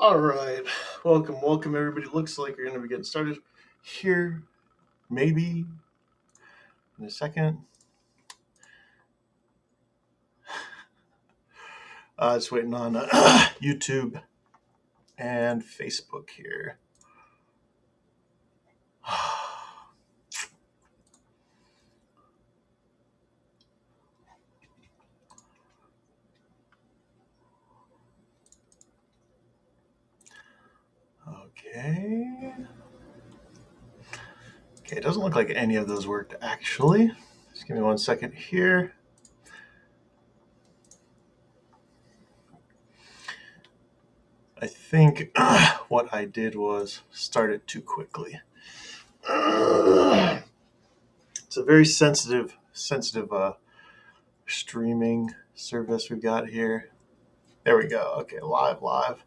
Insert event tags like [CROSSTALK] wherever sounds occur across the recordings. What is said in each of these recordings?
All right, welcome, welcome everybody. Looks like we're going to be getting started here, maybe in a second. Uh, just waiting on uh, [CLEARS THROAT] YouTube and Facebook here. Okay. Okay, it doesn't look like any of those worked actually. Just give me one second here. I think [CLEARS THROAT] what I did was start it too quickly. [CLEARS THROAT] It's a very sensitive, sensitive uh, streaming service we've got here. There we go. Okay, live, live.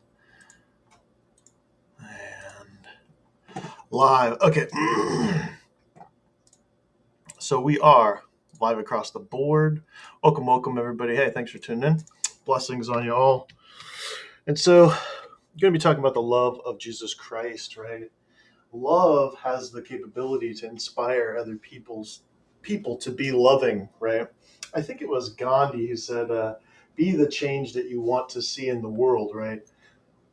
Live. Okay. [CLEARS THROAT] so we are live across the board. Welcome, welcome, everybody. Hey, thanks for tuning in. Blessings on you all. And so, I'm going to be talking about the love of Jesus Christ, right? Love has the capability to inspire other people's people to be loving, right? I think it was Gandhi who said, uh, "Be the change that you want to see in the world," right?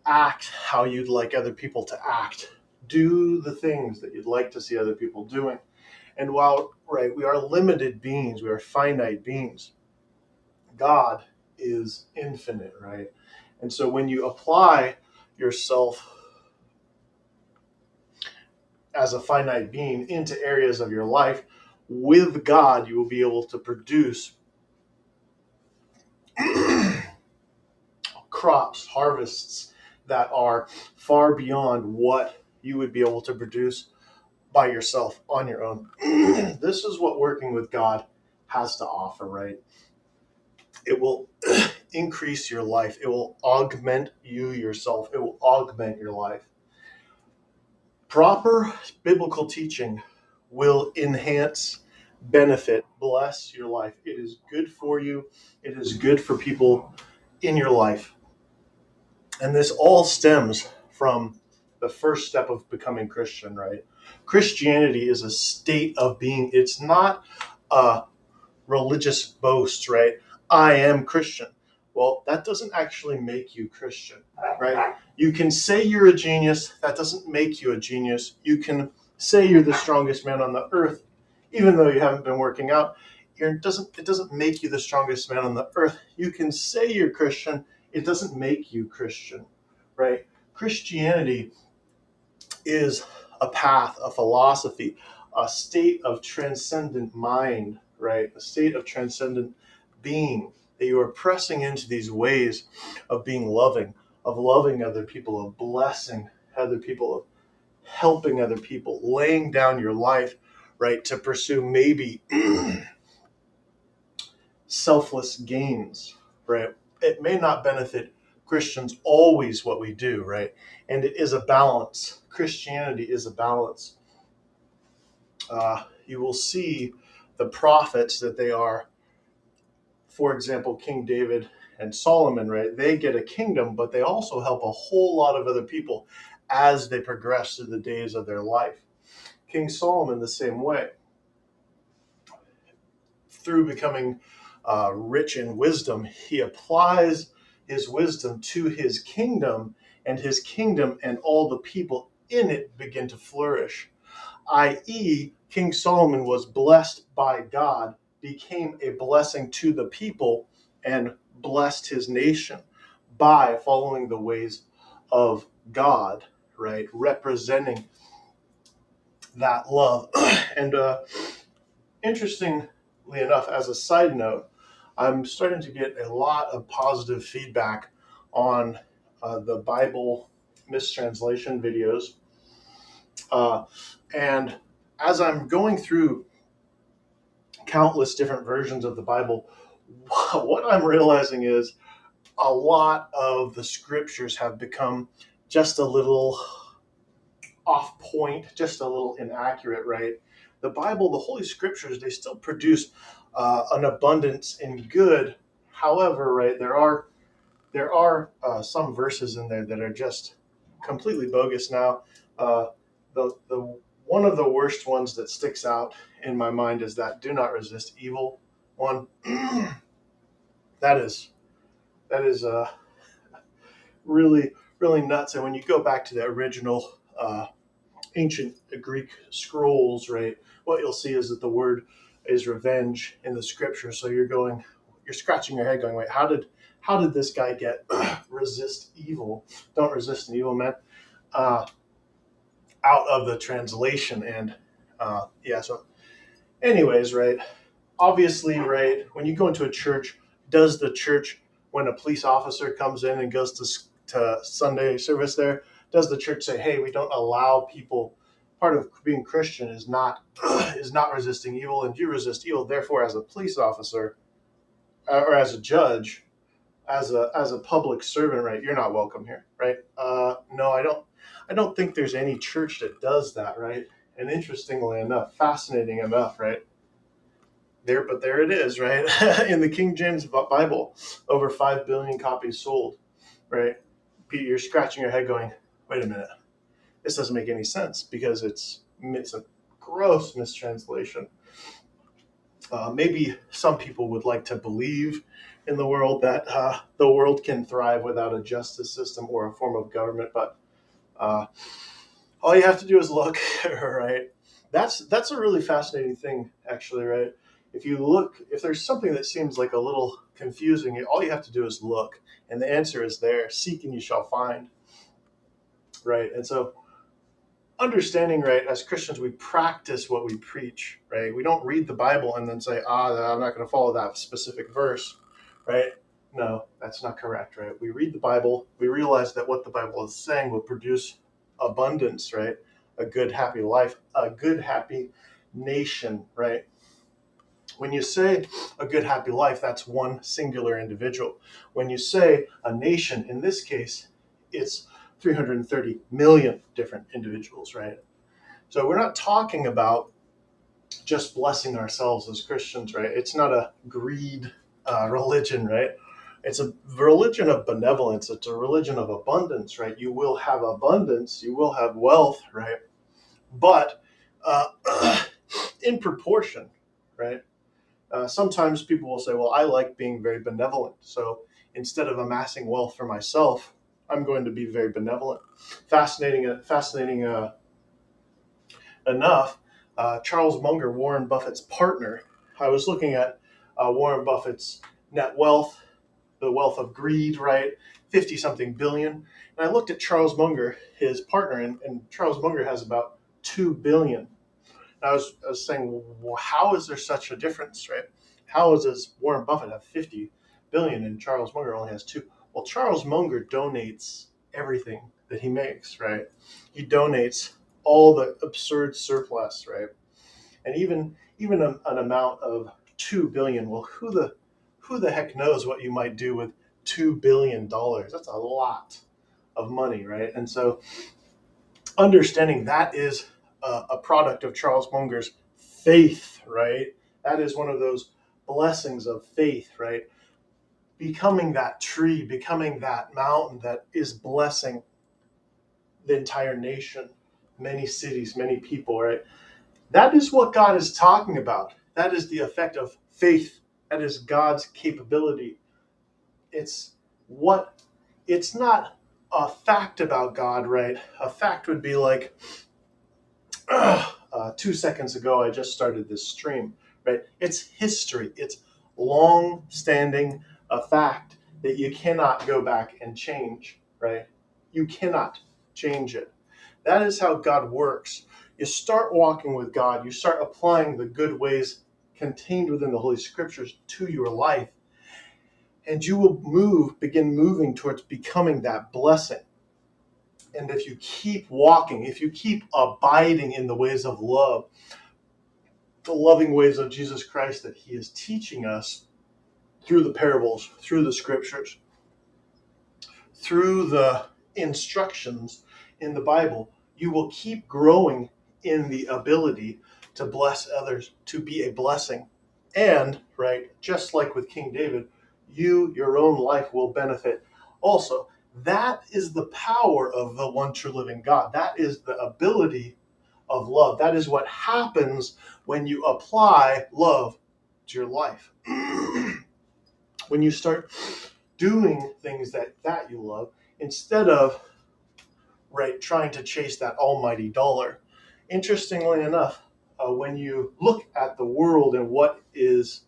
Act how you'd like other people to act. Do the things that you'd like to see other people doing. And while, right, we are limited beings, we are finite beings. God is infinite, right? And so when you apply yourself as a finite being into areas of your life, with God, you will be able to produce [CLEARS THROAT] crops, harvests that are far beyond what you would be able to produce by yourself on your own. [CLEARS THROAT] this is what working with God has to offer, right? It will [CLEARS THROAT] increase your life, it will augment you yourself, it will augment your life. Proper biblical teaching will enhance, benefit, bless your life. It is good for you, it is good for people in your life. And this all stems from the first step of becoming Christian, right? Christianity is a state of being, it's not a religious boast, right? I am Christian. Well, that doesn't actually make you Christian, right? You can say you're a genius, that doesn't make you a genius. You can say you're the strongest man on the earth, even though you haven't been working out. It doesn't, it doesn't make you the strongest man on the earth. You can say you're Christian, it doesn't make you Christian, right? Christianity is a path, a philosophy, a state of transcendent mind, right? A state of transcendent being that you are pressing into these ways of being loving, of loving other people, of blessing other people, of helping other people, laying down your life, right, to pursue maybe [CLEARS THROAT] selfless gains, right? It may not benefit Christians always what we do, right? And it is a balance. Christianity is a balance. Uh, you will see the prophets that they are, for example, King David and Solomon, right? They get a kingdom, but they also help a whole lot of other people as they progress through the days of their life. King Solomon, the same way. Through becoming uh, rich in wisdom, he applies his wisdom to his kingdom, and his kingdom and all the people in it begin to flourish. I.e., King Solomon was blessed by God, became a blessing to the people, and blessed his nation by following the ways of God, right? Representing that love. [CLEARS THROAT] and uh, interestingly enough, as a side note, I'm starting to get a lot of positive feedback on uh, the Bible mistranslation videos. Uh, and as I'm going through countless different versions of the Bible, [LAUGHS] what I'm realizing is a lot of the scriptures have become just a little off point, just a little inaccurate, right? The Bible, the Holy Scriptures, they still produce uh, an abundance in good. However, right, there are there are uh, some verses in there that are just completely bogus now. Uh, the, the one of the worst ones that sticks out in my mind is that do not resist evil one. [CLEARS THROAT] that is that is uh, really really nuts. And when you go back to the original uh, ancient Greek scrolls, right, what you'll see is that the word is revenge in the scripture. So you're going, you're scratching your head, going, wait, how did how did this guy get [CLEARS THROAT] resist evil? Don't resist an evil man. Uh, out of the translation, and uh, yeah. So, anyways, right. Obviously, right. When you go into a church, does the church, when a police officer comes in and goes to to Sunday service there, does the church say, "Hey, we don't allow people"? Part of being Christian is not [CLEARS THROAT] is not resisting evil, and you resist evil. Therefore, as a police officer uh, or as a judge, as a as a public servant, right? You're not welcome here, right? Uh, no, I don't. I don't think there's any church that does that, right? And interestingly enough, fascinating enough, right? There, but there it is, right? [LAUGHS] In the King James Bible, over five billion copies sold, right? Pete, you're scratching your head, going, "Wait a minute, this doesn't make any sense because it's it's a gross mistranslation." Uh, maybe some people would like to believe in the world that uh, the world can thrive without a justice system or a form of government, but uh, all you have to do is look, [LAUGHS] right? That's that's a really fascinating thing, actually, right? If you look, if there's something that seems like a little confusing, all you have to do is look, and the answer is there. Seek and you shall find, right? And so understanding right as christians we practice what we preach right? We don't read the bible and then say ah i'm not going to follow that specific verse right? No that's not correct right? We read the bible we realize that what the bible is saying will produce abundance right? A good happy life a good happy nation right? When you say a good happy life that's one singular individual. When you say a nation in this case it's 330 million different individuals, right? So we're not talking about just blessing ourselves as Christians, right? It's not a greed uh, religion, right? It's a religion of benevolence. It's a religion of abundance, right? You will have abundance, you will have wealth, right? But uh, [CLEARS THROAT] in proportion, right? Uh, sometimes people will say, well, I like being very benevolent. So instead of amassing wealth for myself, I'm going to be very benevolent. Fascinating, uh, fascinating uh, enough. Uh, Charles Munger, Warren Buffett's partner. I was looking at uh, Warren Buffett's net wealth, the wealth of greed, right? 50 something billion. And I looked at Charles Munger, his partner, and, and Charles Munger has about 2 billion. And I was, I was saying, well, how is there such a difference, right? How is this Warren Buffett have 50 billion and Charles Munger only has two? Well, Charles Munger donates everything that he makes, right? He donates all the absurd surplus, right? And even even a, an amount of two billion. Well, who the who the heck knows what you might do with two billion dollars? That's a lot of money, right? And so, understanding that is a, a product of Charles Munger's faith, right? That is one of those blessings of faith, right? Becoming that tree, becoming that mountain that is blessing the entire nation, many cities, many people, right? That is what God is talking about. That is the effect of faith. That is God's capability. It's what, it's not a fact about God, right? A fact would be like, [CLEARS THROAT] uh, two seconds ago, I just started this stream, right? It's history. It's long standing a fact that you cannot go back and change, right? You cannot change it. That is how God works. You start walking with God, you start applying the good ways contained within the Holy Scriptures to your life, and you will move, begin moving towards becoming that blessing. And if you keep walking, if you keep abiding in the ways of love, the loving ways of Jesus Christ that He is teaching us, through the parables, through the scriptures, through the instructions in the Bible, you will keep growing in the ability to bless others, to be a blessing. And, right, just like with King David, you, your own life will benefit also. That is the power of the one true living God. That is the ability of love. That is what happens when you apply love to your life. [CLEARS THROAT] when you start doing things that that you love instead of right trying to chase that almighty dollar. Interestingly enough, uh, when you look at the world and what is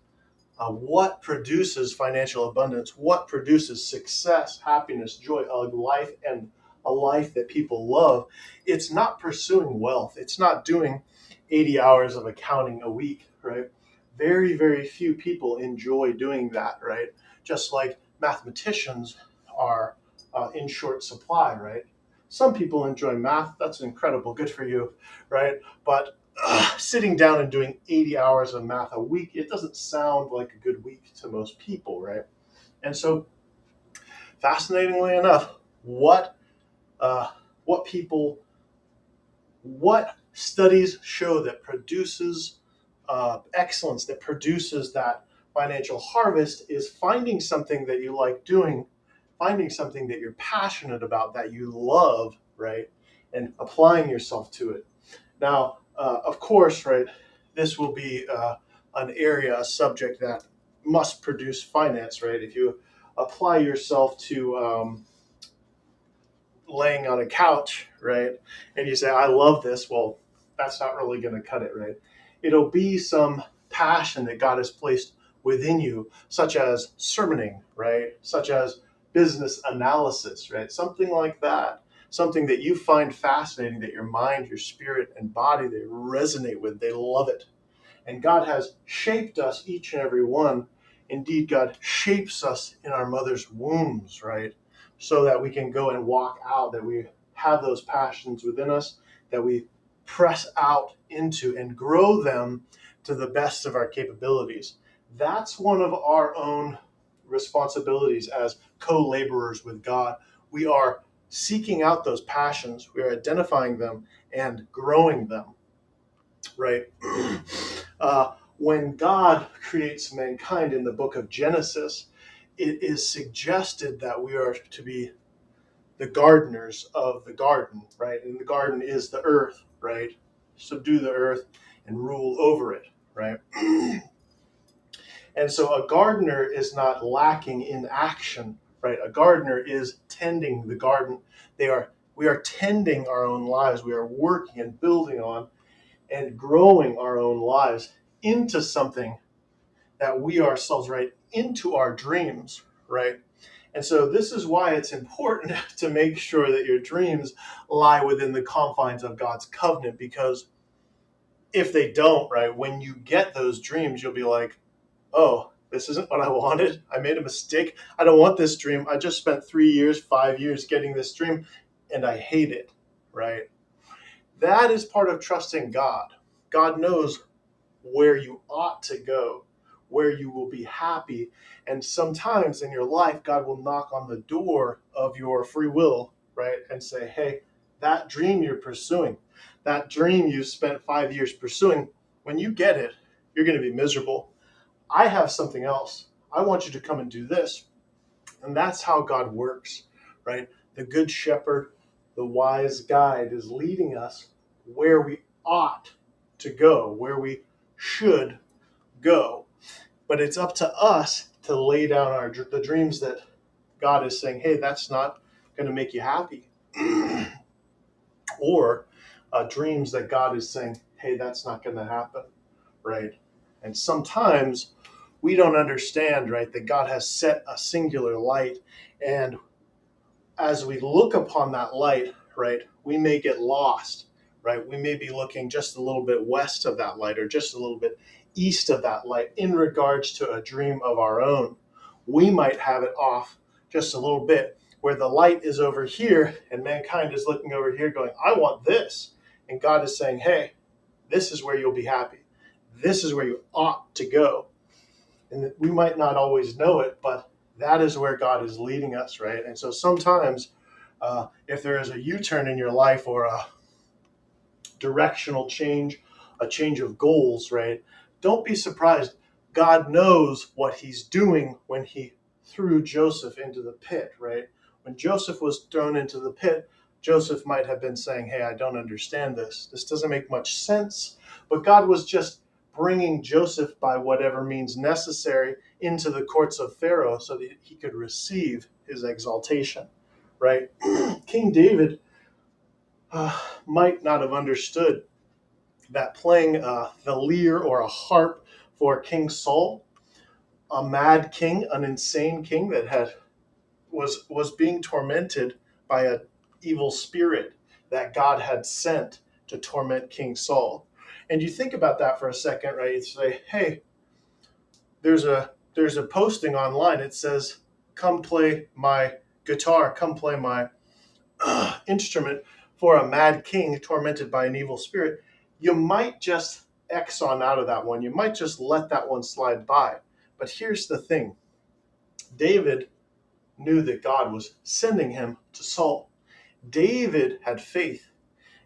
uh, what produces financial abundance, what produces success, happiness, joy, a life, and a life that people love, it's not pursuing wealth. It's not doing 80 hours of accounting a week, right? Very, very few people enjoy doing that, right? Just like mathematicians are uh, in short supply, right? Some people enjoy math. That's incredible. Good for you, right? But [CLEARS THROAT] sitting down and doing 80 hours of math a week, it doesn't sound like a good week to most people, right? And so, fascinatingly enough, what uh, what people, what studies show that produces uh, excellence, that produces that financial harvest, is finding something that you like doing, finding something that you're passionate about, that you love, right, and applying yourself to it. Now, uh, of course, right, this will be uh, an area, a subject that must produce finance, right? If you apply yourself to um, laying on a couch, right, and you say, I love this, well, that's not really going to cut it, right? It'll be some passion that God has placed within you, such as sermoning, right? Such as business analysis, right? Something like that something that you find fascinating that your mind, your spirit, and body they resonate with. They love it. And God has shaped us, each and every one. Indeed, God shapes us in our mother's wombs, right? So that we can go and walk out, that we have those passions within us, that we press out into and grow them to the best of our capabilities. That's one of our own responsibilities as co laborers with God. We are seeking out those passions, we are identifying them and growing them, right? [CLEARS THROAT] uh, when God creates mankind in the book of Genesis, it is suggested that we are to be the gardeners of the garden, right? And the garden is the earth, right? Subdue the earth and rule over it, right? [CLEARS THROAT] and so a gardener is not lacking in action, right? A gardener is tending the garden. They are we are tending our own lives. We are working and building on and growing our own lives into something that we ourselves right into our dreams, right? And so this is why it's important [LAUGHS] to make sure that your dreams lie within the confines of God's covenant because if they don't, right, when you get those dreams, you'll be like, "Oh, this isn't what I [LAUGHS] wanted. I made a mistake. I don't want this dream. I just spent three years, five years getting this dream, and I hate it, right? That is part of trusting God. God knows where you ought to go, where you will be happy. And sometimes in your life, God will knock on the door of your free will, right? And say, hey, that dream you're pursuing, that dream you spent five years pursuing, when you get it, you're going to be miserable I have something else. I want you to come and do this. And that's how God works, right? The good shepherd, the wise guide is leading us where we ought to go, where we should go. But it's up to us to lay down our the dreams that God is saying, "Hey, that's not going to make you happy." [CLEARS THROAT] or uh, dreams that God is saying, "Hey, that's not going to happen." Right? And sometimes we don't understand, right, that God has set a singular light. And as we look upon that light, right, we may get lost, right? We may be looking just a little bit west of that light or just a little bit east of that light in regards to a dream of our own. We might have it off just a little bit where the light is over here and mankind is looking over here going, I want this. And God is saying, hey, this is where you'll be happy. This is where you ought to go and we might not always know it, but that is where God is leading us, right? And so sometimes, uh, if there is a U turn in your life or a directional change, a change of goals, right? Don't be surprised. God knows what He's doing when He threw Joseph into the pit, right? When Joseph was thrown into the pit, Joseph might have been saying, Hey, I don't understand this. This doesn't make much sense. But God was just bringing Joseph by whatever means necessary into the courts of Pharaoh so that he could receive his exaltation, right? [CLEARS THROAT] King David uh, might not have understood that playing a the lyre or a harp for King Saul, a mad king, an insane king that had was was being tormented by a evil spirit that God had sent to torment King Saul. And you think about that for a second, right? You say, "Hey, there's a there's a posting online. It says, "Come play my guitar. Come play my uh, [CLEARS THROAT] instrument for a mad king tormented by an evil spirit." You might just X on out of that one. You might just let that one slide by. But here's the thing: David knew that God was sending him to Saul. David had faith.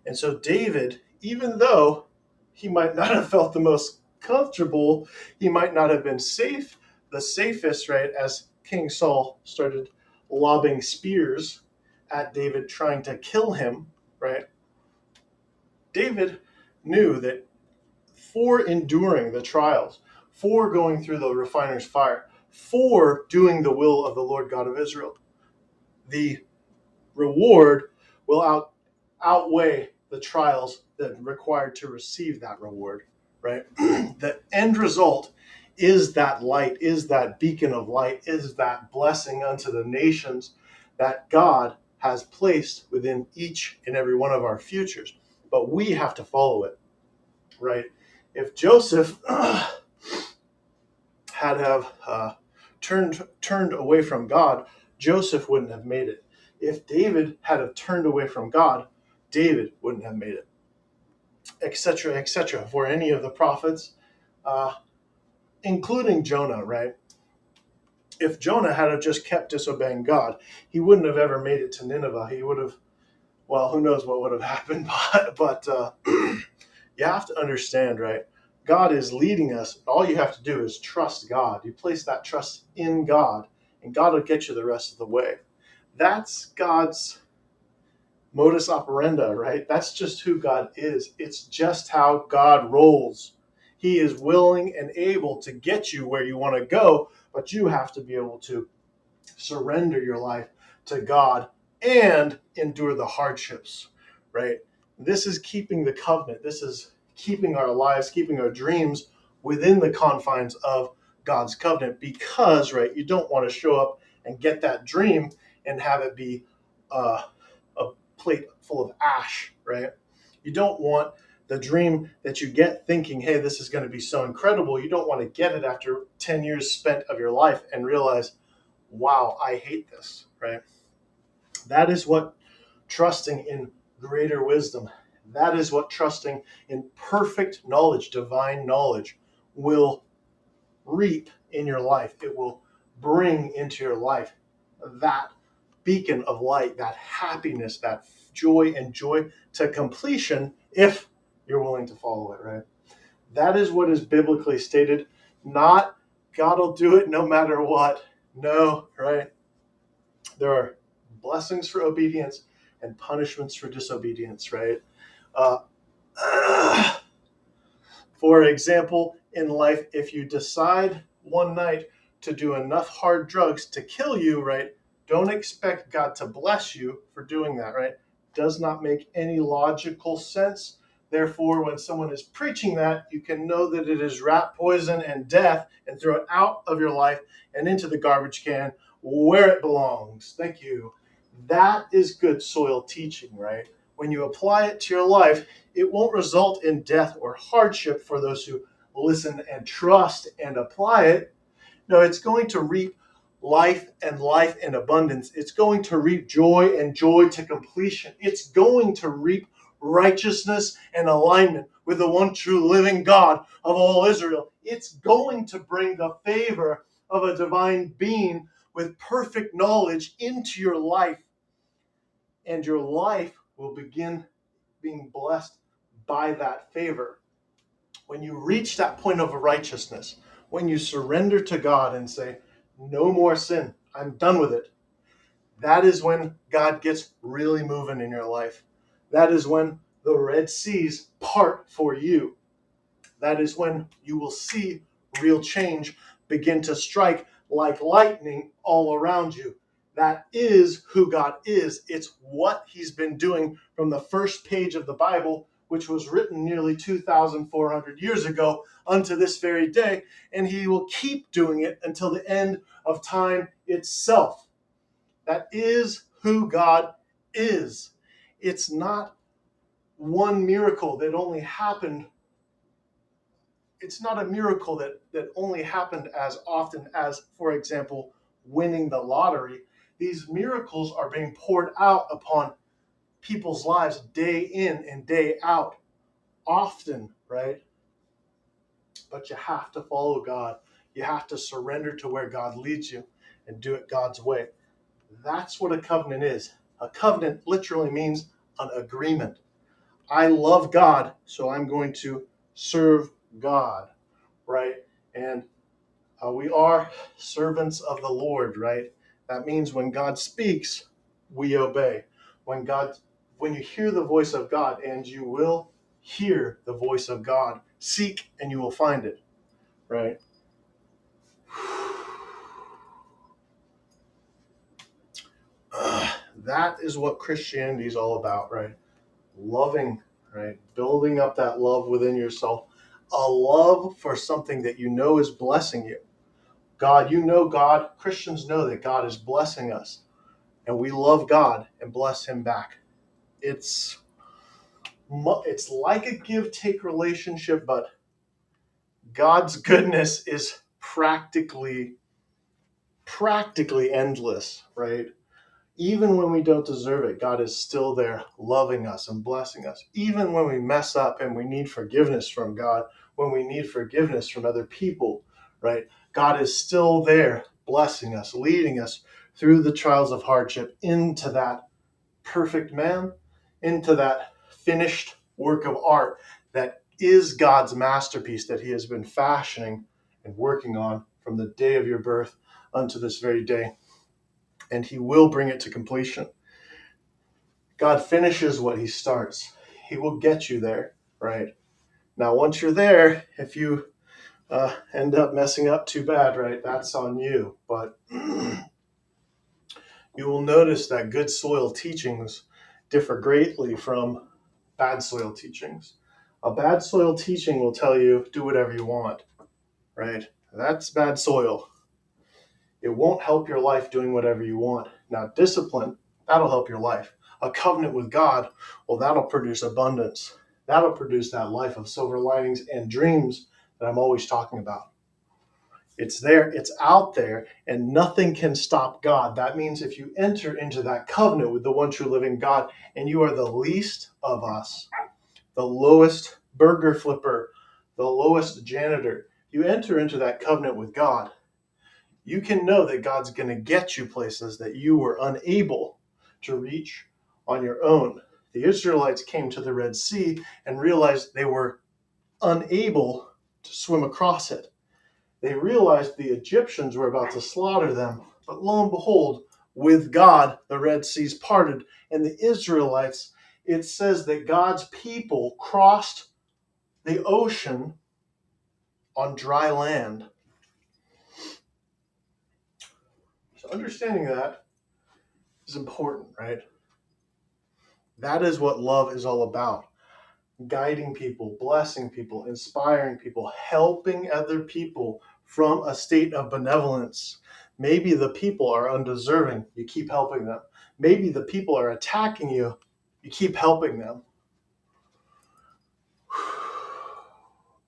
And so, David, even though he might not have felt the most comfortable, he might not have been safe, the safest, right, as King Saul started lobbing spears at David, trying to kill him, right? David knew that for enduring the trials, for going through the refiner's fire, for doing the will of the Lord God of Israel. The reward will out, outweigh the trials that required to receive that reward, right? [CLEARS THROAT] the end result is that light, is that beacon of light, is that blessing unto the nations that God has placed within each and every one of our futures. But we have to follow it, right? If Joseph [CLEARS THROAT] had have uh, turned turned away from God, Joseph wouldn't have made it. If David had have turned away from God, David wouldn't have made it. Etc. Etc. For any of the prophets, uh, including Jonah, right? If Jonah had have just kept disobeying God, he wouldn't have ever made it to Nineveh. He would have, well, who knows what would have [LAUGHS] happened, but but uh, [CLEARS THROAT] you have to understand, right? God is leading us. All you have to do is trust God. You place that trust in God, and God will get you the rest of the way. That's God's modus operandi, right? That's just who God is. It's just how God rolls. He is willing and able to get you where you want to go, but you have to be able to surrender your life to God and endure the hardships, right? This is keeping the covenant. This is keeping our lives, keeping our dreams within the confines of God's covenant because, right, you don't want to show up and get that dream and have it be uh, a plate full of ash, right? You don't want the dream that you get thinking, hey, this is going to be so incredible. You don't want to get it after 10 years spent of your life and realize, wow, I hate this, right? That is what trusting in greater wisdom that is what trusting in perfect knowledge, divine knowledge, will reap in your life. It will bring into your life that beacon of light, that happiness, that joy and joy to completion if you're willing to follow it, right? That is what is biblically stated, not God will do it no matter what. No, right? There are blessings for obedience and punishments for disobedience, right? Uh, [CLEARS THROAT] for example, in life, if you decide one night to do enough hard drugs to kill you, right, don't expect God to bless you for doing that, right? Does not make any logical sense. Therefore, when someone is preaching that, you can know that it is rat poison and death and throw it out of your life and into the garbage can where it belongs. Thank you. That is good soil teaching, right? when you apply it to your life, it won't result in death or hardship for those who listen and trust and apply it. No, it's going to reap life and life in abundance. It's going to reap joy and joy to completion. It's going to reap righteousness and alignment with the one true living God of all Israel. It's going to bring the favor of a divine being with perfect knowledge into your life. And your life will begin being blessed by that favor. When you reach that point of righteousness, when you surrender to God and say, No more sin, I'm done with it, That is when God gets really moving in your life. That is when the Red Seas part for you. That is when you will see real change begin to strike like lightning all around you. That is who God is. It's what He's been doing from the first page of the Bible, which was written nearly 2,400 years ago, unto this very day. And He will keep doing it until the end of time itself. That is who God is. It's not one miracle that only happened. It's not a miracle that, that only happened as often as, for example, winning the lottery. These miracles are being poured out upon people's lives day in and day out, often, right? But you have to follow God. You have to surrender to where God leads you and do it God's way. That's what a covenant is. A covenant literally means an agreement. I love God, so I'm going to serve God, right? And uh, we are servants of the Lord, right? That means when God speaks, we obey. When God, when you hear the voice of God, and you will hear the voice of God, seek and you will find it, right? [SIGHS] that is what Christianity is all about, right? Loving, right? Building up that love within yourself, a love for something that you know is blessing you. God, you know God, Christians know that God is blessing us, and we love God and bless Him back. It's it's like a give take relationship, but God's goodness is practically practically endless, right? even when we don't deserve it, God is still there loving us and blessing us. Even when we mess up and we need forgiveness from God, when we need forgiveness from other people, right? God is still there blessing us, leading us through the trials of hardship into that perfect man, into that finished work of art that is God's masterpiece that He has been fashioning and working on from the day of your birth unto this very day and he will bring it to completion. God finishes what he starts. He will get you there, right? Now, once you're there, if you uh, end up messing up too bad, right, that's on you. But [CLEARS THROAT] you will notice that good soil teachings differ greatly from bad soil teachings. A bad soil teaching will tell you do whatever you want, right? That's bad soil. It won't help your life doing whatever you want. Now, discipline, that'll help your life. A covenant with God, well, that'll produce abundance. That'll produce that life of silver linings and dreams that I'm always talking about. It's there, it's out there, and nothing can stop God. That means if you enter into that covenant with the one true living God and you are the least of us, the lowest burger flipper, the lowest janitor, you enter into that covenant with God you can know that God's going to get you places that you were unable to reach on your own. The Israelites came to the Red Sea and realized they were unable to swim across it. They realized the Egyptians were about to slaughter them, but lo and behold, with God, the Red Seas parted, and the Israelites, it says that God's people crossed the ocean on dry land So understanding that is important, right? That is what love is all about. Guiding people, blessing people, inspiring people, helping other people from a state of benevolence. Maybe the people are undeserving, you keep helping them. Maybe the people are attacking you, you keep helping them. [SIGHS]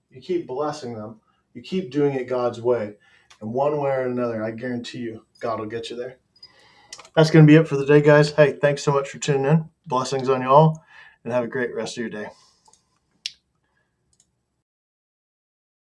You keep blessing them, you keep doing it God's way. And one way or another, I guarantee you, God will get you there. That's going to be it for the day, guys. Hey, thanks so much for tuning in. Blessings on you all, and have a great rest of your day.